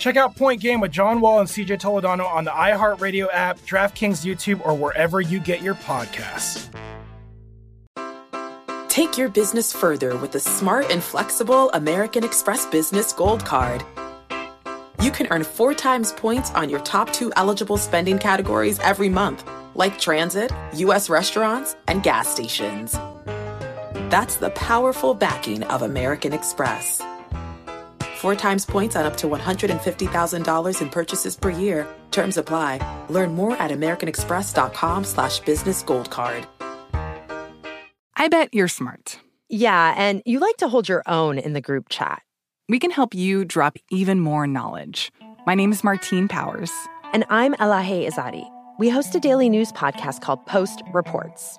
Check out Point Game with John Wall and CJ Toledano on the iHeartRadio app, DraftKings YouTube, or wherever you get your podcasts. Take your business further with the smart and flexible American Express Business Gold Card. You can earn four times points on your top two eligible spending categories every month, like transit, U.S. restaurants, and gas stations. That's the powerful backing of American Express. Four times points on up to $150,000 in purchases per year. Terms apply. Learn more at americanexpress.com slash business gold card. I bet you're smart. Yeah, and you like to hold your own in the group chat. We can help you drop even more knowledge. My name is Martine Powers. And I'm Elahe Izadi. We host a daily news podcast called Post Reports.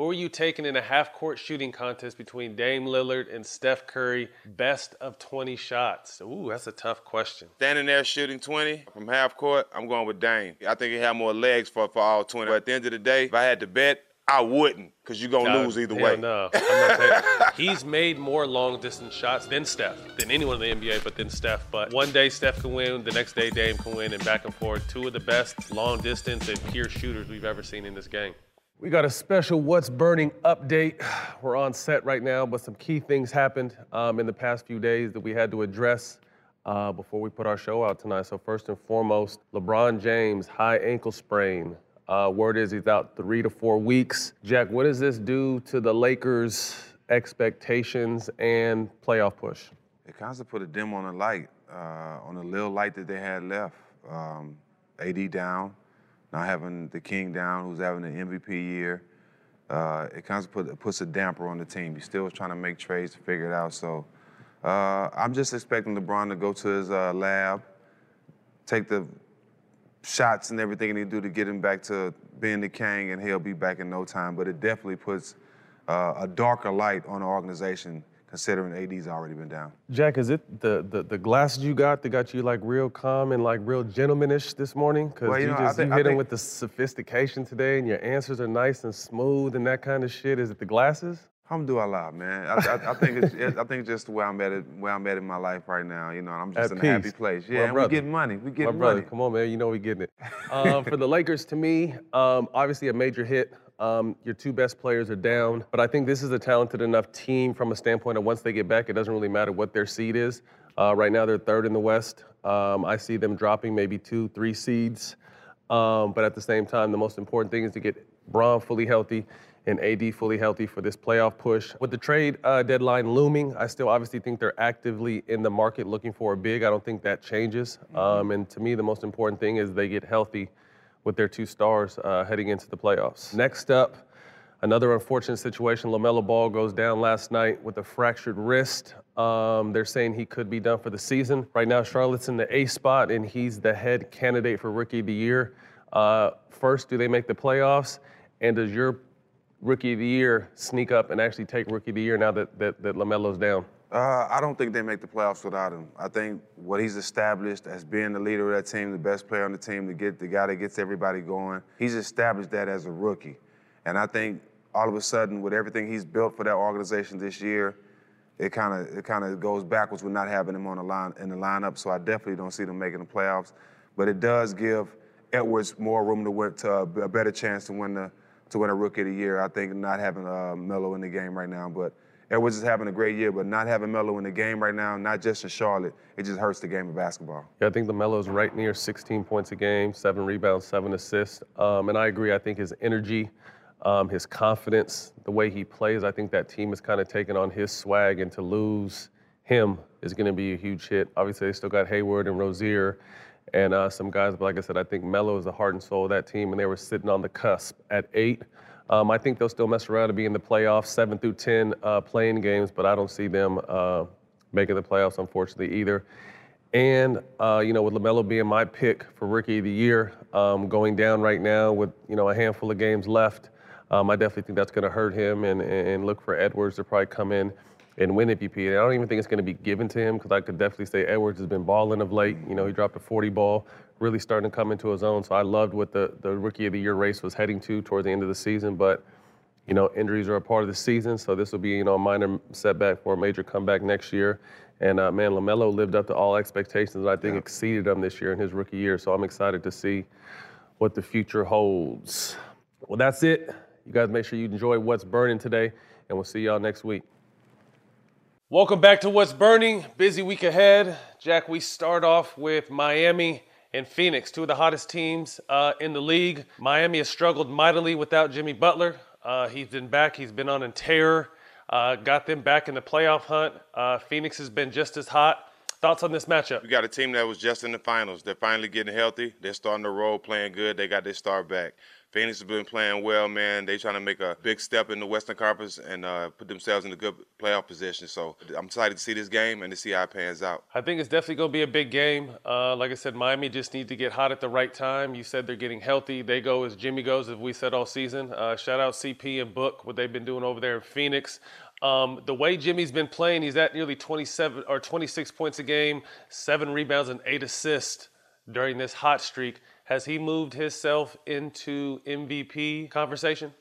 Who are you taking in a half court shooting contest between Dame Lillard and Steph Curry? Best of 20 shots. Ooh, that's a tough question. Standing there shooting 20 from half court, I'm going with Dame. I think he had more legs for, for all 20. But at the end of the day, if I had to bet, I wouldn't, because you're going to lose either way. No, I'm He's made more long distance shots than Steph, than anyone in the NBA, but than Steph. But one day Steph can win, the next day Dame can win, and back and forth. Two of the best long distance and pure shooters we've ever seen in this game. We got a special What's Burning update. We're on set right now, but some key things happened um, in the past few days that we had to address uh, before we put our show out tonight. So, first and foremost, LeBron James, high ankle sprain. Uh, word is he's out three to four weeks. Jack, what does this do to the Lakers' expectations and playoff push? It kind of put a dim on the light, uh, on the little light that they had left. Um, AD down, not having the king down, who's having an MVP year, uh, it kind of put, puts a damper on the team. He's still trying to make trades to figure it out. So uh, I'm just expecting LeBron to go to his uh, lab, take the shots and everything he do to get him back to being the king, and he'll be back in no time. But it definitely puts uh, a darker light on the organization considering AD's already been down. Jack, is it the, the, the glasses you got that got you like real calm and like real gentlemanish this morning? Because well, you, you know, just think, you hit him with the sophistication today and your answers are nice and smooth and that kind of shit. Is it the glasses? Alhamdulillah, man. I, I, I think it's I think it's just where I'm at it, where I'm at in my life right now. You know, I'm just at in peace. a happy place. Yeah, and we getting money. We getting my brother, money. Come on, man. You know we getting it. Um, for the Lakers, to me, um, obviously a major hit. Um, your two best players are down, but I think this is a talented enough team from a standpoint of once they get back, it doesn't really matter what their seed is. Uh, right now, they're third in the West. Um, I see them dropping maybe two, three seeds. Um, but at the same time, the most important thing is to get Bron fully healthy and AD fully healthy for this playoff push. With the trade uh, deadline looming, I still obviously think they're actively in the market looking for a big. I don't think that changes. Mm-hmm. Um, and to me, the most important thing is they get healthy with their two stars uh, heading into the playoffs. Next up, another unfortunate situation. LaMelo Ball goes down last night with a fractured wrist. Um, they're saying he could be done for the season. Right now, Charlotte's in the A spot, and he's the head candidate for Rookie of the Year. Uh, first, do they make the playoffs? And does your Rookie of the Year sneak up and actually take Rookie of the Year now that, that, that LaMelo's down? Uh, I don't think they make the playoffs without him. I think what he's established as being the leader of that team, the best player on the team, to get the guy that gets everybody going, he's established that as a rookie. And I think all of a sudden, with everything he's built for that organization this year, it kind of it kind of goes backwards with not having him on the line in the lineup. So I definitely don't see them making the playoffs. But it does give Edwards more room to win to a better chance to win the to win a Rookie of the Year. I think not having uh, Melo in the game right now, but Edwards is having a great year, but not having Melo in the game right now, not just in Charlotte, it just hurts the game of basketball. Yeah, I think the Melo's right near 16 points a game, seven rebounds, seven assists. Um, and I agree. I think his energy, um, his confidence, the way he plays, I think that team is kind of taking on his swag, and to lose him is going to be a huge hit. Obviously, they still got Hayward and Rozier and uh, some guys. But like I said, I think Melo is the heart and soul of that team, and they were sitting on the cusp at eight. Um, I think they'll still mess around and be in the playoffs, seven through ten uh, playing games, but I don't see them uh, making the playoffs, unfortunately, either. And uh, you know, with LaMelo being my pick for Rookie of the Year, um, going down right now with you know a handful of games left, um, I definitely think that's going to hurt him. And, and look for Edwards to probably come in and win MVP. And I don't even think it's going to be given to him because I could definitely say Edwards has been balling of late. You know, he dropped a 40 ball, really starting to come into his own. So I loved what the the Rookie of the Year race was heading to towards the end of the season, but. You know, injuries are a part of the season, so this will be, you know, a minor setback for a major comeback next year. And uh, man, LaMelo lived up to all expectations. and I think yeah. exceeded them this year in his rookie year. So I'm excited to see what the future holds. Well, that's it. You guys make sure you enjoy what's burning today, and we'll see y'all next week. Welcome back to What's Burning. Busy week ahead. Jack, we start off with Miami and Phoenix, two of the hottest teams uh, in the league. Miami has struggled mightily without Jimmy Butler. Uh, he's been back, he's been on a tear. Uh, got them back in the playoff hunt. Uh, Phoenix has been just as hot. Thoughts on this matchup? We got a team that was just in the finals. They're finally getting healthy. They're starting to roll, playing good. They got their start back. Phoenix has been playing well, man. They trying to make a big step in the Western Conference and uh, put themselves in a good playoff position. So I'm excited to see this game and to see how it pans out. I think it's definitely going to be a big game. Uh, like I said, Miami just need to get hot at the right time. You said they're getting healthy. They go as Jimmy goes, as we said all season. Uh, shout out CP and Book, what they've been doing over there in Phoenix. Um, the way Jimmy's been playing, he's at nearly 27 or 26 points a game, seven rebounds, and eight assists during this hot streak. Has he moved himself into MVP conversation?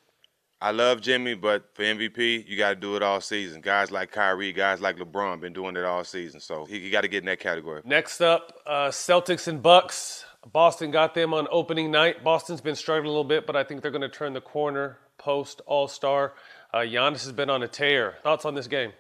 I love Jimmy, but for MVP, you got to do it all season. Guys like Kyrie, guys like LeBron, been doing it all season, so he, got to get in that category. Next up, uh, Celtics and Bucks. Boston got them on opening night. Boston's been struggling a little bit, but I think they're going to turn the corner post All Star. Uh, Giannis has been on a tear. Thoughts on this game?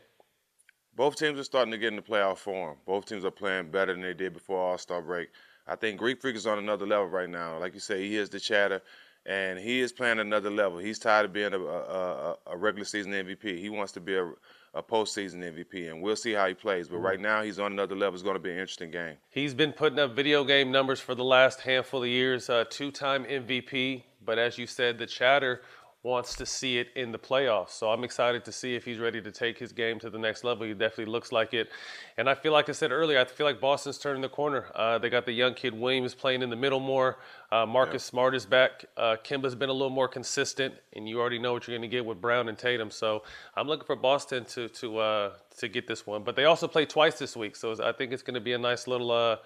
Both teams are starting to get in the playoff form. Both teams are playing better than they did before All Star break. I think Greek Freak is on another level right now. Like you say, he is the chatter, and he is playing another level. He's tired of being a, a, a regular season MVP. He wants to be a, a postseason MVP, and we'll see how he plays. But right now, he's on another level. It's going to be an interesting game. He's been putting up video game numbers for the last handful of years. Uh, two-time MVP, but as you said, the chatter wants to see it in the playoffs. So I'm excited to see if he's ready to take his game to the next level. He definitely looks like it. And I feel like I said earlier, I feel like Boston's turning the corner. Uh, they got the young kid Williams playing in the middle more. Uh, Marcus. Smart is back. Uh, Kemba's been a little more consistent, and you already know what you're going to get with Brown and Tatum. So I'm looking for Boston to to uh, to get this one. But they also play twice this week, so I think it's going to be a nice little uh,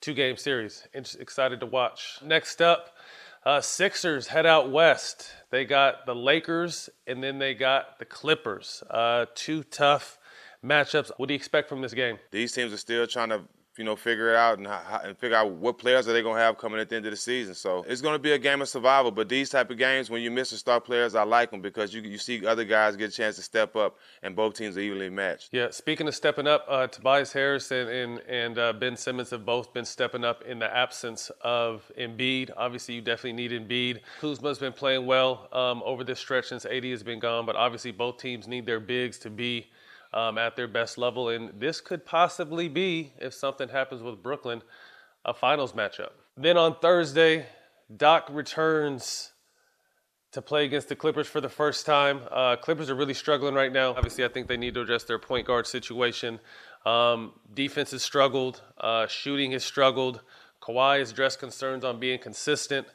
two game series. Excited to watch. Next up. Uh, Sixers head out west. They got the Lakers and then they got the Clippers. Uh, two tough matchups. What do you expect from this game? These teams are still trying to you know, figure it out and, and figure out what players are they going to have coming at the end of the season. So it's going to be a game of survival. But these type of games, when you miss the star players, I like them because you you see other guys get a chance to step up, and both teams are evenly matched. Yeah. Speaking of stepping up, uh, Tobias Harris and and, and uh, Ben Simmons have both been stepping up in the absence of Embiid. Obviously, you definitely need Embiid. Kuzma's been playing well um, over this stretch since AD has been gone, but obviously both teams need their bigs to be um, at their best level. And this could possibly be, if something happens with Brooklyn, a finals matchup. Then on Thursday, Doc returns to play against the Clippers for the first time. Uh, Clippers are really struggling right now. Obviously, I think they need to address their point guard situation. Um, defense has struggled, uh, shooting has struggled. Kawhi has addressed concerns on being consistent.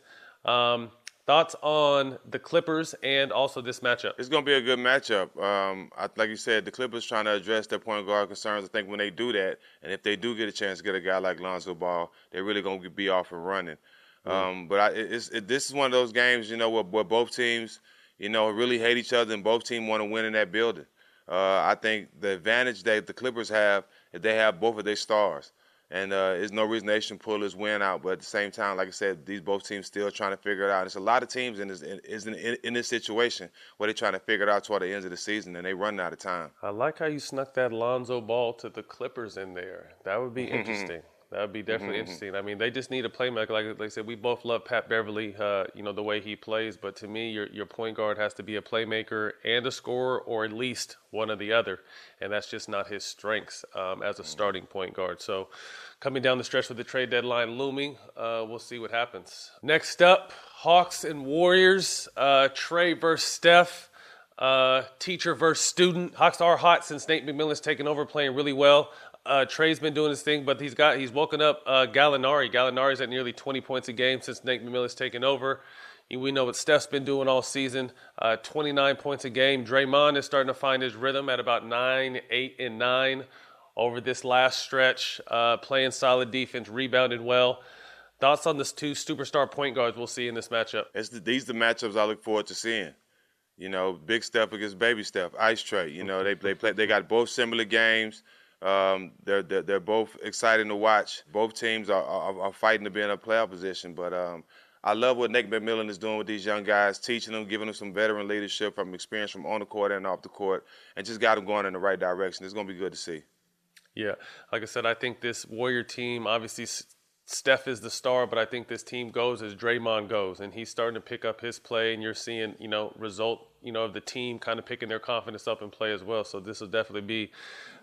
Um, Thoughts on the Clippers and also this matchup? It's going to be a good matchup. Um, I, like you said, the Clippers trying to address their point guard concerns. I think when they do that, and if they do get a chance to get a guy like Lonzo Ball, they're really going to be off and running. Mm-hmm. Um, but I, it's, it, this is one of those games, you know, where, where, both teams, you know, really hate each other, and both teams want to win in that building. Uh, I think the advantage that the Clippers have is they have both of their stars and uh, there's no reason they shouldn't pull this win out. But at the same time, like I said, these both teams still trying to figure it out. There's a lot of teams in this in, in, in this situation where they're trying to figure it out toward the end of the season, and they run out of time. I like how you snuck that Lonzo Ball to the Clippers in there. That would be interesting. That would be definitely mm-hmm. interesting. I mean, they just need a playmaker. Like, like I said, we both love Pat Beverley, uh, you know, the way he plays. But to me, your, your point guard has to be a playmaker and a scorer, or at least one or the other. And that's just not his strengths um, as a starting point guard. So coming down the stretch with the trade deadline looming, uh, we'll see what happens. Next up, Hawks and Warriors. Uh, Trae versus Steph. Uh, teacher versus student. Hawks are hot since Nate McMillan's taken over, playing really well. Uh, Trae's been doing his thing, but he's got he's woken up uh, Gallinari. Gallinari's at nearly 20 points a game since Nate McMillan's taken over. We know what Steph's been doing all season. Uh, 29 points a game. Draymond is starting to find his rhythm at about nine, eight, and nine over this last stretch, uh, playing solid defense, rebounding well. Thoughts on this two superstar point guards we'll see in this matchup? The, these are the matchups I look forward to seeing. You know, big Steph against baby Steph, ice Trae. You know, they they play. They got both similar games. Um, they're, they're, they're both exciting to watch. Both teams are, are, are fighting to be in a playoff position. But um, I love what Nick McMillan is doing with these young guys, teaching them, giving them some veteran leadership from experience from on the court and off the court, and just got them going in the right direction. It's going to be good to see. Yeah, like I said, I think this Warrior team obviously Steph is the star, but I think this team goes as Draymond goes, and he's starting to pick up his play, and you're seeing, you know, result, you know, of the team kind of picking their confidence up and play as well. So this will definitely be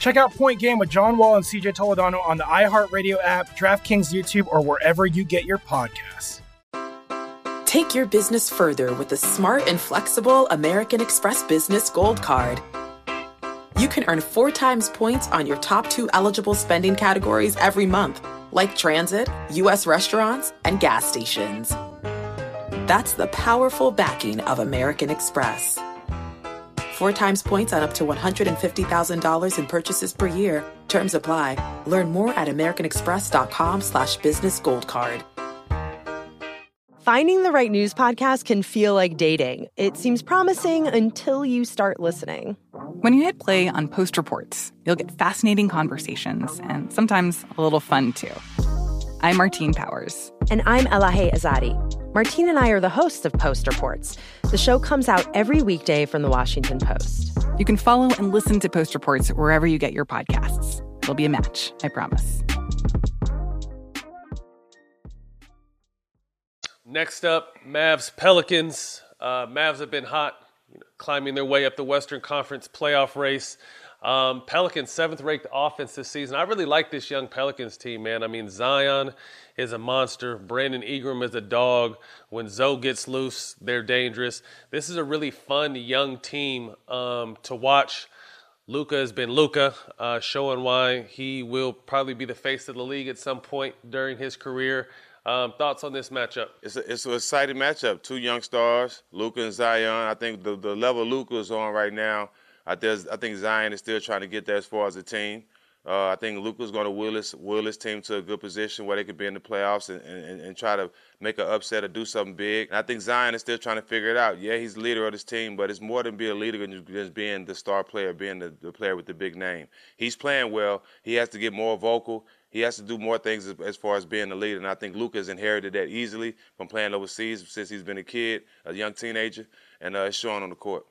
Check out Point Game with John Wall and CJ Toledano on the iHeartRadio app, DraftKings YouTube, or wherever you get your podcasts. Take your business further with the smart and flexible American Express Business Gold Card. You can earn four times points on your top two eligible spending categories every month, like transit, U.S. restaurants, and gas stations. That's the powerful backing of American Express. Four times points on up to $150,000 in purchases per year. Terms apply. Learn more at americanexpress.com slash business gold card. Finding the right news podcast can feel like dating. It seems promising until you start listening. When you hit play on Post Reports, you'll get fascinating conversations and sometimes a little fun too. I'm Martine Powers. And I'm Elahe Izadi. Martine and I are the hosts of Post Reports. The show comes out every weekday from the Washington Post. You can follow and listen to Post Reports wherever you get your podcasts. It'll be a match, I promise. Next up, Mavs Pelicans. Uh, Mavs have been hot, climbing their way up the Western Conference playoff race. Um, Pelicans, seventh ranked offense this season. I really like this young Pelicans team, man. I mean, Zion is a monster. Brandon Ingram is a dog. When Zo gets loose, they're dangerous. This is a really fun young team um, to watch. Luka has been Luka, uh, showing why he will probably be the face of the league at some point during his career. Um, thoughts on this matchup? It's a, it's an exciting matchup. Two young stars, Luka and Zion. I think the, the level Luka is on right now I, I think Zion is still trying to get there as far as a team. Uh, I think Luka's going to will his, his team to a good position where they could be in the playoffs and, and, and try to make an upset or do something big. And I think Zion is still trying to figure it out. Yeah, he's the leader of this team, but it's more than being a leader than just being the star player, being the, the player with the big name. He's playing well. He has to get more vocal. He has to do more things as, as far as being the leader. And I think Luka's inherited that easily from playing overseas since he's been a kid, a young teenager, and uh, it's showing on the court.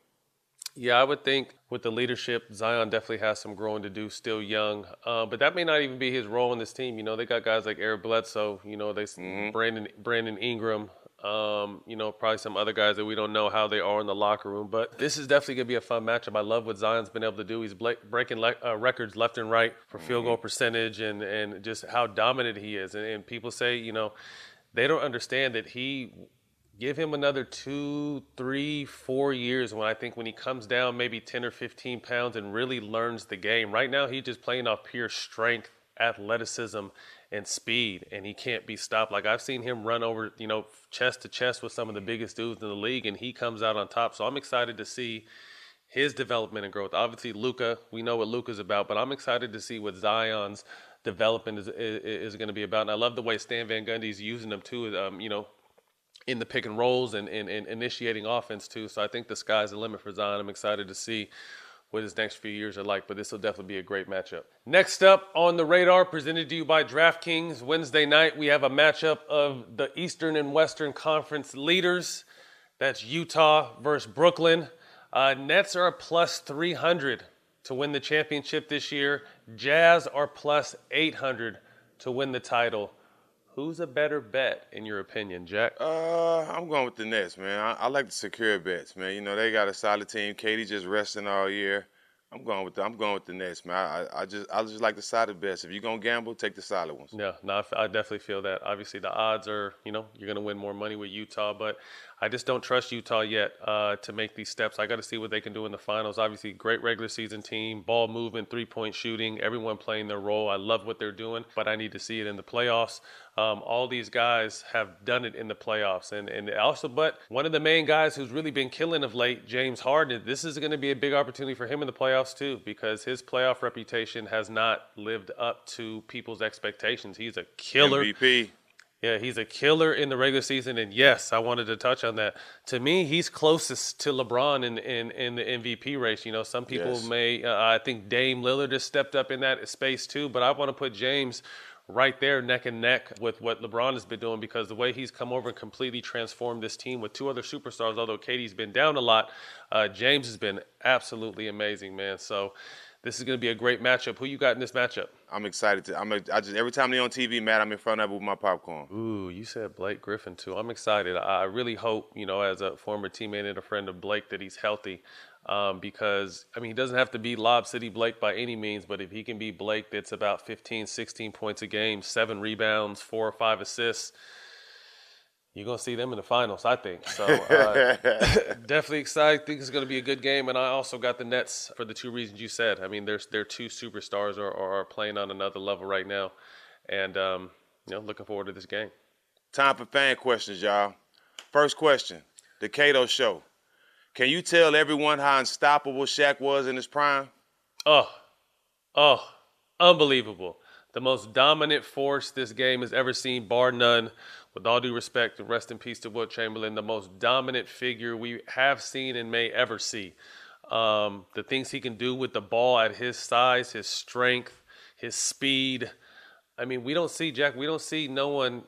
Yeah, I would think with the leadership, Zion definitely has some growing to do. Still young, uh, but that may not even be his role in this team. You know, they got guys like Eric Bledsoe. You know, they mm-hmm. Brandon Brandon Ingram. Um, you know, probably some other guys that we don't know how they are in the locker room. But this is definitely gonna be a fun matchup. I love what Zion's been able to do. He's breaking le- uh, records left and right for field goal mm-hmm. percentage and and just how dominant he is. And, and people say, you know they don't understand that he give him another two, three, four years when I think when he comes down maybe 10 or 15 pounds and really learns the game. Right now, he's just playing off pure strength, athleticism, and speed, and he can't be stopped. Like I've seen him run over, you know, chest to chest with some of the biggest dudes in the league, and he comes out on top. So I'm excited to see his development and growth. Obviously, Luka, we know what Luka's about, but I'm excited to see what Zion's development is, is, is going to be about. And I love the way Stan Van Gundy's using them too. Um, you know, in the pick and rolls and, and, and initiating offense too. So I think the sky's the limit for Zion. I'm excited to see what his next few years are like, but this will definitely be a great matchup. Next up on the radar, presented to you by DraftKings. Wednesday night, we have a matchup of the Eastern and Western Conference leaders. That's Utah versus Brooklyn. Uh, Nets are plus 300 to win the championship this year. Jazz are plus 800 to win the title. Who's a better bet in your opinion, Jack? Uh, I'm going with the Nets, man. I, I like the secure bets, man. You know they got a solid team. KD just resting all year. I'm going with the, I'm going with the Nets, man. I, I just I just like the solid bets. If you're gonna gamble, take the solid ones. Yeah, no, I definitely feel that. Obviously, the odds are you know you're gonna win more money with Utah, but I just don't trust Utah yet uh, to make these steps. I got to see what they can do in the finals. Obviously, great regular season team, ball movement, three point shooting, everyone playing their role. I love what they're doing, but I need to see it in the playoffs. Um, all these guys have done it in the playoffs, and and also, but one of the main guys who's really been killing of late, James Harden. This is going to be a big opportunity for him in the playoffs too, because his playoff reputation has not lived up to people's expectations. He's a killer. MVP. Yeah, he's a killer in the regular season, and yes, I wanted to touch on that. To me, he's closest to LeBron in in, in the MVP race. You know, some people Yes. may, uh, I think Dame Lillard has stepped up in that space too, but I want to put James right there, neck and neck with what LeBron has been doing because the way he's come over and completely transformed this team with two other superstars. Although KD's been down a lot, uh, James has been absolutely amazing, man. So. This is going to be a great matchup. Who you got in this matchup? I'm excited to. I'm. A, I just every time they're on TV, Matt, I'm in front of it with my popcorn. Ooh, you said Blake Griffin too. I'm excited. I I really hope, you know, as a former teammate and a friend of Blake, that he's healthy. Um, because, I mean, he doesn't have to be Lob City Blake by any means, but if he can be Blake that's about 15, 16 points a game, seven rebounds, four or five assists, you're going to see them in the finals, I think. So uh, definitely excited. think it's going to be a good game. And I also got the Nets for the two reasons you said. I mean, there's their two superstars are, are playing on another level right now. And, um, you know, looking forward to this game. Time for fan questions, y'all. First question: The Cato Show. Can you tell everyone how unstoppable Shaq was in his prime? Oh, oh, unbelievable. The most dominant force this game has ever seen, bar none. With all due respect rest in peace to Wilt Chamberlain, the most dominant figure we have seen and may ever see. Um, the things he can do with the ball at his size, his strength, his speed. I mean, we don't see Jack. We don't see no one,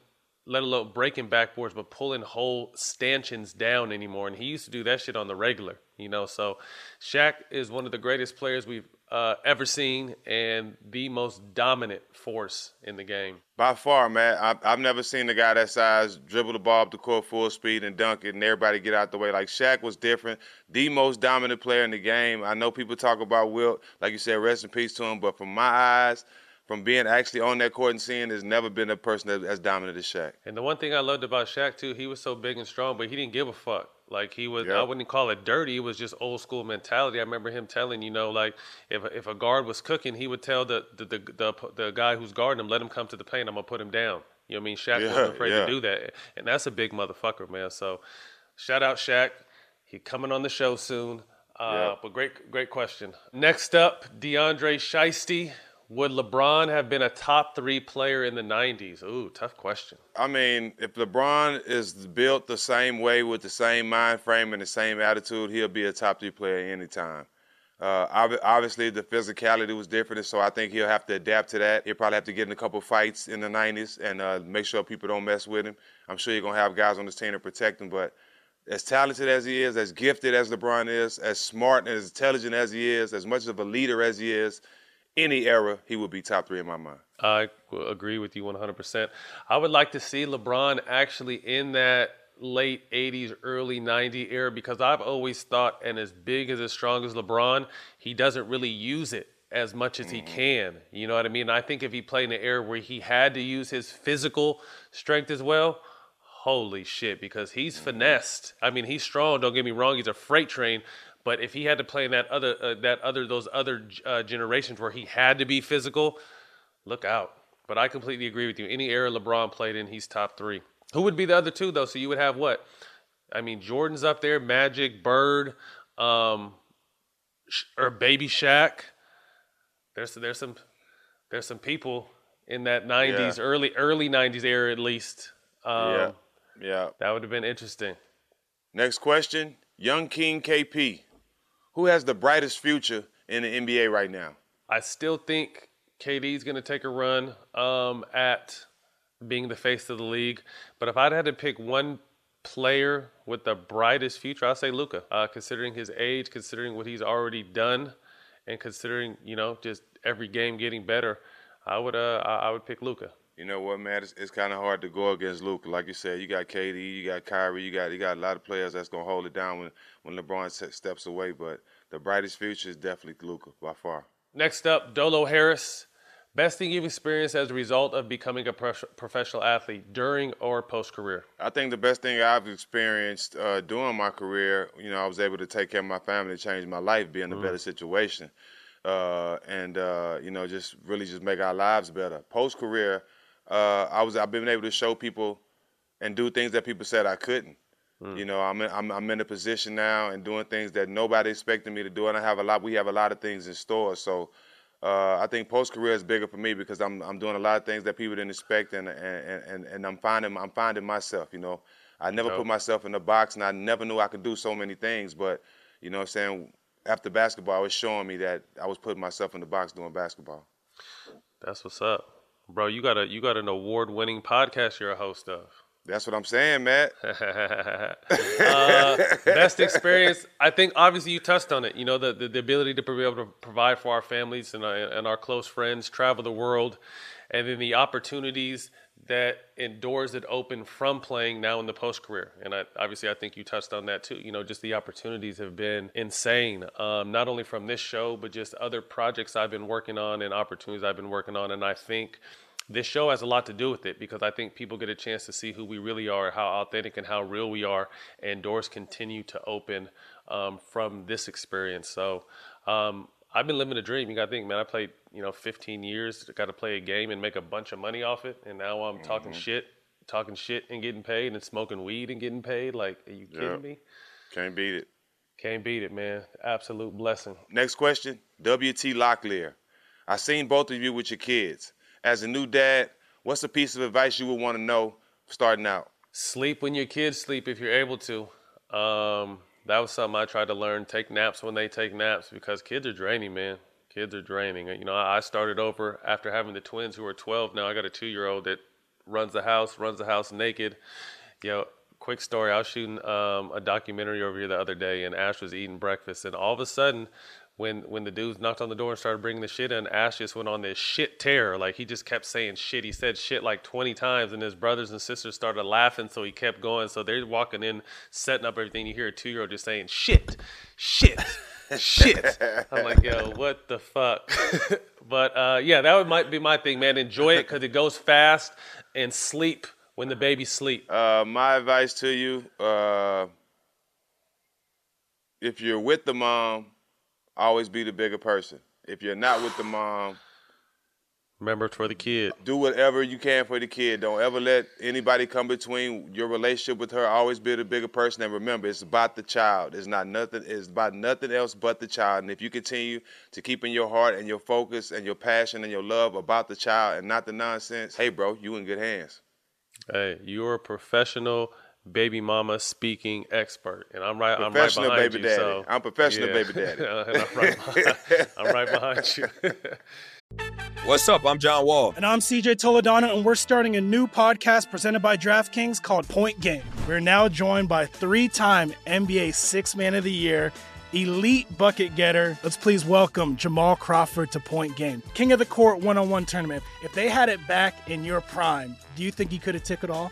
let alone breaking backboards, but pulling whole stanchions down anymore. And he used to do that shit on the regular, you know. So, Shaq is one of the greatest players we've uh, ever seen, and the most dominant force in the game. By far, man. I've, I've never seen a guy that size dribble the ball up the court full speed and dunk it, and everybody get out the way. Like Shaq was different, the most dominant player in the game. I know people talk about Wilt, like you said, rest in peace to him. But from my eyes, from being actually on that court and seeing, has never been a person that, as dominant as Shaq. And the one thing I loved about Shaq too, he was so big and strong, but he didn't give a fuck. Like he was, I wouldn't call it dirty. It was just old school mentality. I remember him telling, you know, like if if a guard was cooking, he would tell the the the, the, the guy who's guarding him, let him come to the paint. I'm gonna put him down. You know what I mean? Shaq Yeah, wasn't afraid yeah. to do that, and that's a big motherfucker, man. So, shout out Shaq. He coming on the show soon. Uh, Yep. But great, great question. Next up, DeAndre Shiesty. Would LeBron have been a top three player in the '90s? Ooh, tough question. I mean, if LeBron is built the same way with the same mind frame and the same attitude, he'll be a top three player anytime. Uh, obviously, the physicality was different, so I think he'll have to adapt to that. He'll probably have to get in a couple fights in the 90s and uh, make sure people don't mess with him. I'm sure you're going to have guys on his team to protect him, but as talented as he is, as gifted as LeBron is, as smart and as intelligent as he is, as much of a leader as he is, any era, he would be top three in my mind. I agree with you 100%. I would like to see LeBron actually in that late 80s, early 90s era because I've always thought, and as big as as strong as LeBron, he doesn't really use it as much as he mm-hmm. can. You know what I mean? I think if he played in an era where he had to use his physical strength as well, holy shit, because he's mm-hmm. finessed. I mean, he's strong. Don't get me wrong; he's a freight train. But if he had to play in that other, uh, that other, those other uh, generations where he had to be physical, look out. But I completely agree with you. Any era LeBron played in, he's top three. Who would be the other two though? So you would have what? I mean, Jordan's up there, Magic, Bird, um, or Baby Shaq. There's there's some there's some people in that '90s, Yeah. early early '90s era at least. Um, yeah. Yeah. That would have been interesting. Next question. Young King KP. Who has the brightest future in the NBA right now? I still think KD's going to take a run um, at being the face of the league. But if I'd had to pick one player with the brightest future, I'd say Luka. Uh, considering his age, considering what he's already done, and considering you know just every game getting better, I would uh, I, I would pick Luka. You know what, man? It's, it's kind of hard to go against Luka. Like you said, you got KD, you got Kyrie, you got you got a lot of players that's gonna hold it down when when LeBron se- steps away. But the brightest future is definitely Luka by far. Next up, Dolo Harris. Best thing you've experienced as a result of becoming a prof- professional athlete during or post career? I think the best thing I've experienced uh, during my career, you know, I was able to take care of my family, change my life, be in a Mm. better situation, uh, and uh, you know, just really just make our lives better. Post career, uh, I was I've been able to show people and do things that people said I couldn't. You know, I'm in, I'm I'm in a position now and doing things that nobody expected me to do, and I have a lot. We have a lot of things in store, so. Uh, I think post career is bigger for me because I'm I'm doing a lot of things that people didn't expect, and and, and, and I'm finding I'm finding myself. You know, I never put myself in a box, and I never knew I could do so many things. But you know, what I'm saying after basketball, it was showing me that I was putting myself in the box doing basketball. That's what's up, bro. You got a you got an award winning podcast you're a host of. That's what I'm saying, Matt. uh, best experience. I think obviously you touched on it. You know the, the, the ability to be able to provide for our families and our, and our close friends, travel the world, and then the opportunities that and doors that open from playing now in the post career. And I, obviously I think you touched on that too. You know, just the opportunities have been insane. Um, not only from this show, but just other projects I've been working on and opportunities I've been working on. And I think this show has a lot to do with it because I think people get a chance to see who we really are, how authentic and how real we are, and doors continue to open um, from this experience. So um, I've been living a dream. You got to think, man. I played, you know, 15 years. Got to play a game and make a bunch of money off it, and now I'm talking Mhm. shit, talking shit and getting paid, and smoking weed and getting paid. Like, are you kidding Yep. me? Can't beat it. Can't beat it, man. Absolute blessing. Next question, W.T. Locklear. I seen both of you with your kids. As a new dad, what's a piece of advice you would want to know starting out? Sleep when your kids sleep if you're able to. Um, that was something I tried to learn. Take naps when they take naps because kids are draining, man. Kids are draining. You know, I started over after having the twins who are 12. Now I got a two year old that runs the house, runs the house naked. You know, quick story. I was shooting um, a documentary over here the other day, and Ash was eating breakfast, and all of a sudden, when when the dudes knocked on the door and started bringing the shit in, Ash just went on this shit tear. Like he just kept saying shit. He said shit like 20 times, and his brothers and sisters started laughing, so he kept going. So they're walking in, setting up everything. You hear a two year old just saying shit, shit, shit. I'm like, yo, what the fuck? but uh, yeah, that would might be my thing, man. Enjoy it because it goes fast, and sleep when the babies sleep. Uh, my advice to you: uh, if you're with the mom, always be the bigger person. If you're not with the mom, remember it's for the kid. Do whatever you can for the kid. Don't ever let anybody come between your relationship with her. Always be the bigger person, and remember, it's about the child. It's not nothing. It's about nothing else but the child. And if you continue to keep in your heart and your focus and your passion and your love about the child and not the nonsense, hey, bro, you in good hands. Hey, you're a professional baby mama speaking expert, and I'm right. I'm right behind baby you. daddy. So I'm professional yeah. baby daddy. and I'm right. Behind, I'm right behind you. What's up? I'm John Wall. And I'm CJ Toledano, and we're starting a new podcast presented by DraftKings called Point Game. We're now joined by three time NBA Six Man of the Year, elite bucket getter. Let's please welcome Jamal Crawford to Point Game, King of the Court one on one tournament. If they had it back in your prime, do you think he could have took it all?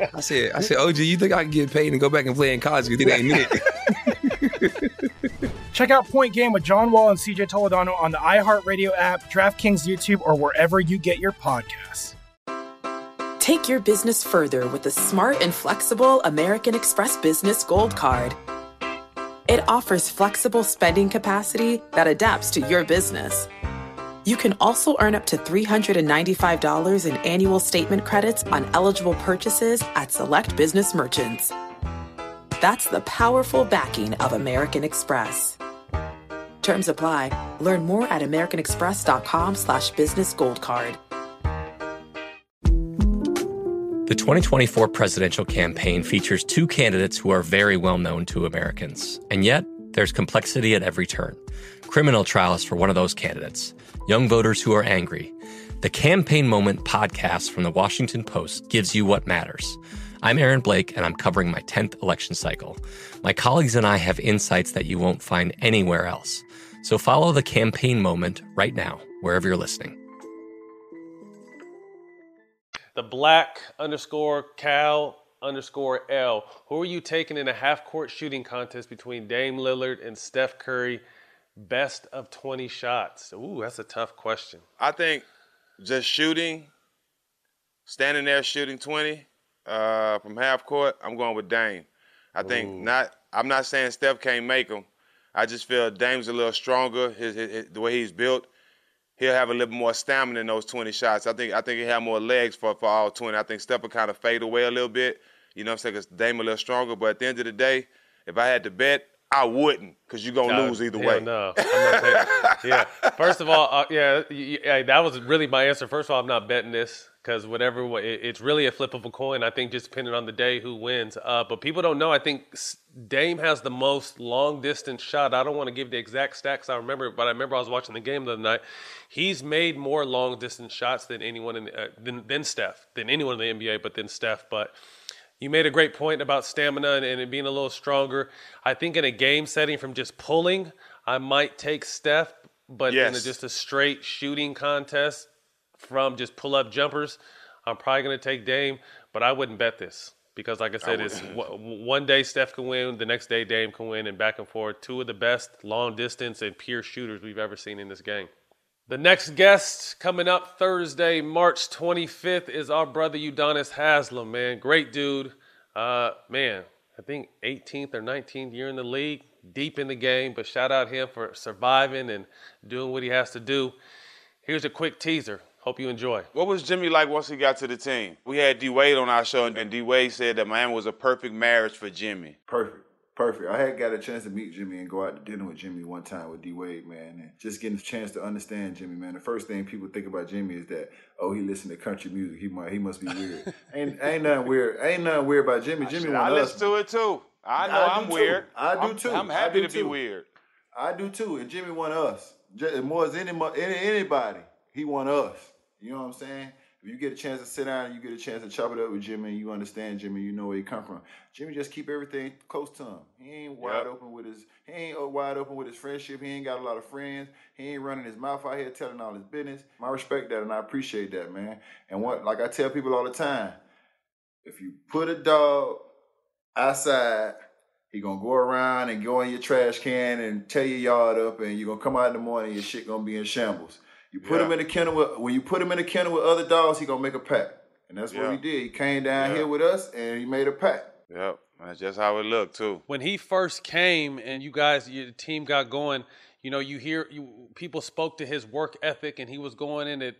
I said, I said, OG, you think I can get paid and go back and play in college? Because it ain't it. Check out Point Game with John Wall and CJ Toledano on the iHeartRadio app, DraftKings YouTube, or wherever you get your podcasts. Take your business further with the smart and flexible American Express Business Gold Card. It offers flexible spending capacity that adapts to your business. You can also earn up to $395 in annual statement credits on eligible purchases at select business merchants. That's the powerful backing of American Express. Terms apply. Learn more at americanexpress.com slash business gold card. The 2024 presidential campaign features two candidates who are very well known to Americans. And yet, there's complexity at every turn. Criminal trials for one of those candidates, young voters who are angry. The Campaign Moment podcast from the Washington Post gives you what matters. I'm Aaron Blake, and I'm covering my 10th election cycle. My colleagues and I have insights that you won't find anywhere else. So follow the Campaign Moment right now, wherever you're listening. The black underscore Cal underscore L. Who are you taking in a half court shooting contest between Dame Lillard and Steph Curry? Best of 20 shots. Ooh, that's a tough question. I think just shooting, standing there shooting 20 uh, from half court, I'm going with Dame. I think not. I'm not saying Steph can't make them. I just feel Dame's a little stronger. His, his, his- the way he's built, he'll have a little more stamina in those 20 shots. I think I think he'll have more legs for, for all 20. I think Steph will kind of fade away a little bit. You know what I'm saying? Because Dame a little stronger. But at the end of the day, if I had to bet, I wouldn't because you're going to No, lose either way. No, I'm not taking- yeah. First of all, uh, yeah, y- y- that was really my answer. First of all, I'm not betting this because whatever it- it's really a flip of a coin. I think just depending on the day who wins. Uh, but people don't know. I think Dame has the most long distance shot. I don't want to give the exact stats. I remember, but I remember I was watching the game the other night. He's made more long distance shots than anyone in the, uh, than, than Steph, than anyone in the NBA, but than Steph. But you made a great point about stamina and, and it being a little stronger. I think in a game setting from just pulling, I might take Steph, but in a, just a straight shooting contest from just pull up jumpers, I'm probably going to take Dame, but I wouldn't bet this because, like I said, it's w- one day Steph can win, the next day Dame can win, and back and forth. Two of the best long distance and pure shooters we've ever seen in this game. The next guest coming up Thursday, March 25th, is our brother Udonis Haslem, man. Great dude. Uh, man, I think 18th or 19th year in the league, deep in the game, but shout out him for surviving and doing what he has to do. Here's a quick teaser. Hope you enjoy. What was Jimmy like once he got to the team? We had D Wade on our show, and D Wade said that Miami was a perfect marriage for Jimmy. Perfect. Perfect. I had got a chance to meet Jimmy and go out to dinner with Jimmy one time with D Wade, man, and just getting a chance to understand Jimmy, man. The first thing people think about Jimmy is that, oh, he listen to country music. He might he must be weird. ain't ain't nothing weird. Ain't nothing weird about Jimmy. Jimmy I want listen to it too. I know I I'm too. weird. I do I'm- too. I'm happy do to be weird. I do too, and Jimmy want us just more as any, any anybody. He want us. You know what I'm saying? If you get a chance to sit down and you get a chance to chop it up with Jimmy, and you understand Jimmy, you know where he come from. Jimmy just keep everything close to him. He ain't wide Yep. open with his. He ain't uh, wide open with his friendship. He ain't got a lot of friends. He ain't running his mouth out here telling all his business. I respect that and I appreciate that, man. And what, like I tell people all the time, if you put a dog outside, he gonna go around and go in your trash can and tear your yard up, and you're gonna come out in the morning, your shit gonna be in shambles. You put Yeah. him in a kennel with when you put him in a kennel with other dogs, he gonna make a pack, and that's what Yeah. he did. He came down Yeah. here with us, and he made a pack. Yep, that's just how it looked too. when he first came and you guys your team got going you know you hear you people spoke to his work ethic and he was going in at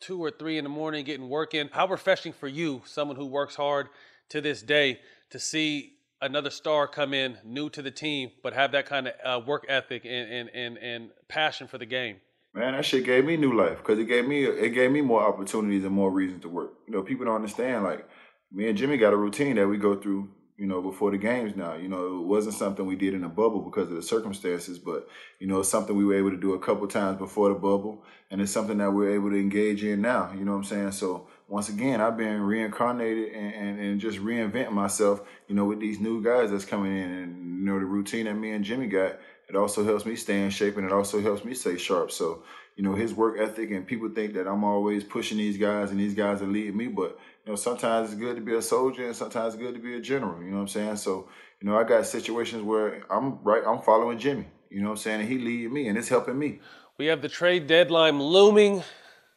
two or three in the morning getting work in how refreshing for you someone who works hard to this day to see another star come in new to the team but have that kind of uh, work ethic and, and, and, and passion for the game Man, that shit gave me new life because it gave me it gave me more opportunities and more reasons to work. You know, people don't understand. Like me and Jimmy got a routine that we go through you know, before the games now. You know, it wasn't something we did in a bubble because of the circumstances, but, you know, it's something we were able to do a couple times before the bubble, and it's something that we're able to engage in now. You know what I'm saying? So, once again, I've been reincarnated and, and, and just reinventing myself, you know, with these new guys that's coming in. And, you know, the routine that me and Jimmy got, it also helps me stay in shape and it also helps me stay sharp. So, you know, his work ethic and people think that I'm always pushing these guys and these guys are leading me, but you know, sometimes it's good to be a soldier and sometimes it's good to be a general. You know what I'm saying? So, you know, I got situations where I'm right, I'm following Jimmy. You know what I'm saying? And he leading me and it's helping me. We have the trade deadline looming.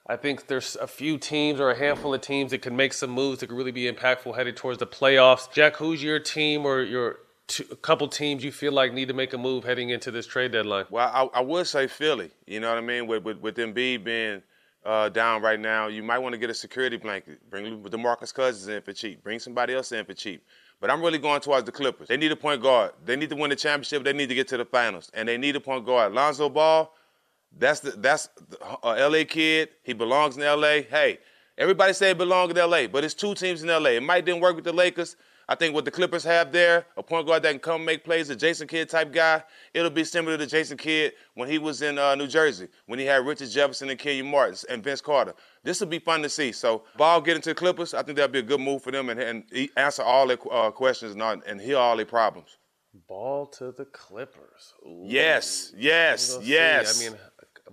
I think there's a few teams or a handful of teams that can make some moves that could really be impactful headed towards the playoffs. Jack, who's your team or your t- a couple teams you feel like need to make a move heading into this trade deadline? Well, I, I would say Philly. You know what I mean? With with, with Embiid being uh, down right now, you might want to get a security blanket. Bring DeMarcus Cousins in for cheap. Bring somebody else in for cheap. But I'm really going towards the Clippers. They need a point guard. They need to win the championship. They need to get to the finals, and they need a point guard. Lonzo Ball, that's the that's a LA kid. He belongs in LA. Hey, everybody say he belongs in LA, but it's two teams in LA. It might didn't work with the Lakers. I think what the Clippers have there, a point guard that can come make plays, a Jason Kidd type guy, it'll be similar to Jason Kidd when he was in uh, New Jersey, when he had Richard Jefferson and Kenyon Martin and Vince Carter. This will be fun to see. So, Ball getting to the Clippers, I think that'll be a good move for them and, and answer all their uh, questions and, and heal all their problems. Ball to the Clippers. Ooh. Yes, yes, yes. See. I mean,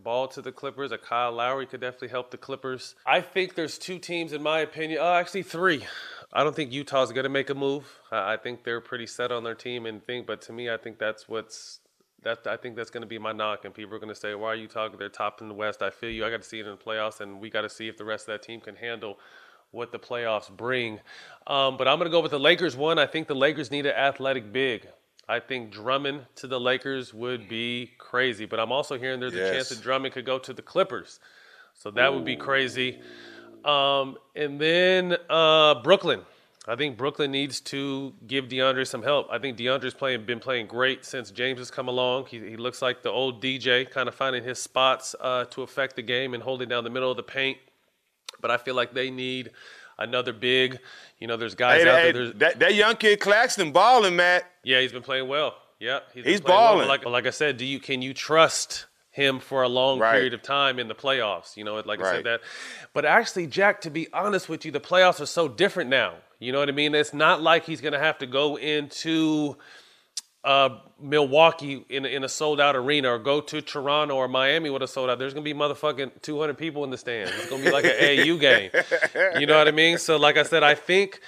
ball to the Clippers. A Kyle Lowry could definitely help the Clippers. I think there's two teams, in my opinion. Oh, actually, three. I don't think Utah's going to make a move. I think they're pretty set on their team and think. But to me, I think that's what's that. I think that's going to be my knock, and people are going to say, "Why are you talking? They're top in the West." I feel you. I got to see it in the playoffs, and we got to see if the rest of that team can handle what the playoffs bring. Um, but I'm going to go with the Lakers. One, I think the Lakers need an athletic big. I think Drummond to the Lakers would be crazy. But I'm also hearing there's yes. a chance that Drummond could go to the Clippers. So that Ooh. would be crazy. Um, and then uh, Brooklyn. I think Brooklyn needs to give DeAndre some help. I think DeAndre's playing been playing great since James has come along. He, he looks like the old DJ, kind of finding his spots uh, to affect the game and holding down the middle of the paint. But I feel like they need another big. You know, there's guys hey, out hey, there. That, that young kid Claxton balling, Matt. Yeah, he's been playing well. Yeah, he's, he's balling. Well. Like, like I said, do you can you trust him for a long right. period of time in the playoffs. You know, like right. I said that. But actually, Jack, to be honest with you, the playoffs are so different now. You know what I mean? It's not like he's going to have to go into uh, Milwaukee in, in a sold out arena or go to Toronto or Miami with a sold out. There's going to be motherfucking 200 people in the stands. It's going to be like an AAU game. You know what I mean? So, like I said, I think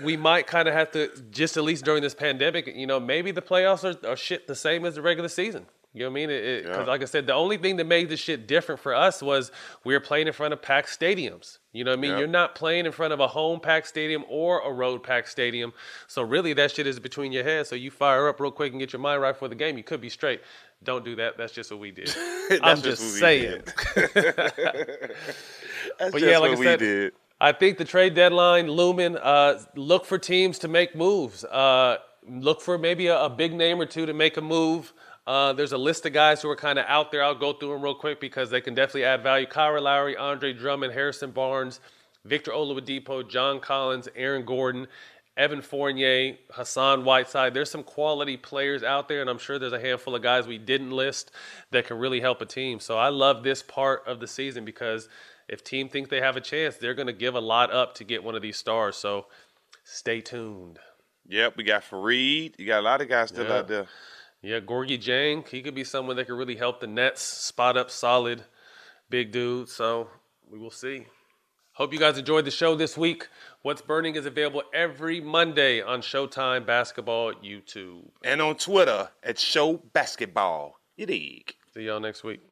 we might kind of have to just at least during this pandemic, you know, maybe the playoffs are, are shit the same as the regular season. You know what I mean? Because, yeah. like I said, the only thing that made this shit different for us was we were playing in front of packed stadiums. You know what I mean? Yeah. You're not playing in front of a home packed stadium or a road packed stadium. So, really, that shit is between your heads. So, you fire up real quick and get your mind right for the game. You could be straight. Don't do that. That's just what we did. I'm just, just saying. That's but just yeah, like what I said, we did. I think the trade deadline looming. Uh, look for teams to make moves. Uh, look for maybe a, a big name or two to make a move. Uh, there's a list of guys who are kind of out there. I'll go through them real quick because they can definitely add value. Kyle Lowry, Andre Drummond, Harrison Barnes, Victor Oladipo, John Collins, Aaron Gordon, Evan Fournier, Hassan Whiteside. There's some quality players out there, and I'm sure there's a handful of guys we didn't list that can really help a team. So I love this part of the season because if team think they have a chance, they're going to give a lot up to get one of these stars. So stay tuned. Yep, we got Faried. You got a lot of guys still out there. Yeah, Gorgui Dieng, he could be someone that could really help the Nets spot up solid, big dude. So we will see. Hope you guys enjoyed the show this week. What's Burning is available every Monday on Showtime Basketball YouTube. And on Twitter at Show Basketball. You dig. See y'all next week.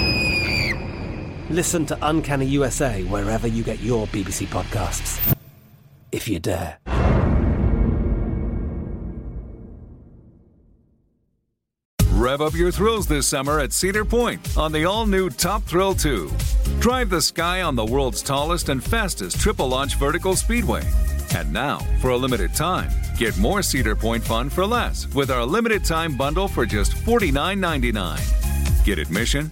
Listen to Uncanny USA wherever you get your BBC podcasts, if you dare. Rev up your thrills this summer at Cedar Point on the all new Top Thrill 2. Drive the sky on the world's tallest and fastest triple launch vertical speedway. And now, for a limited time, get more Cedar Point fun for less with our limited time bundle for just $49.99. Get admission,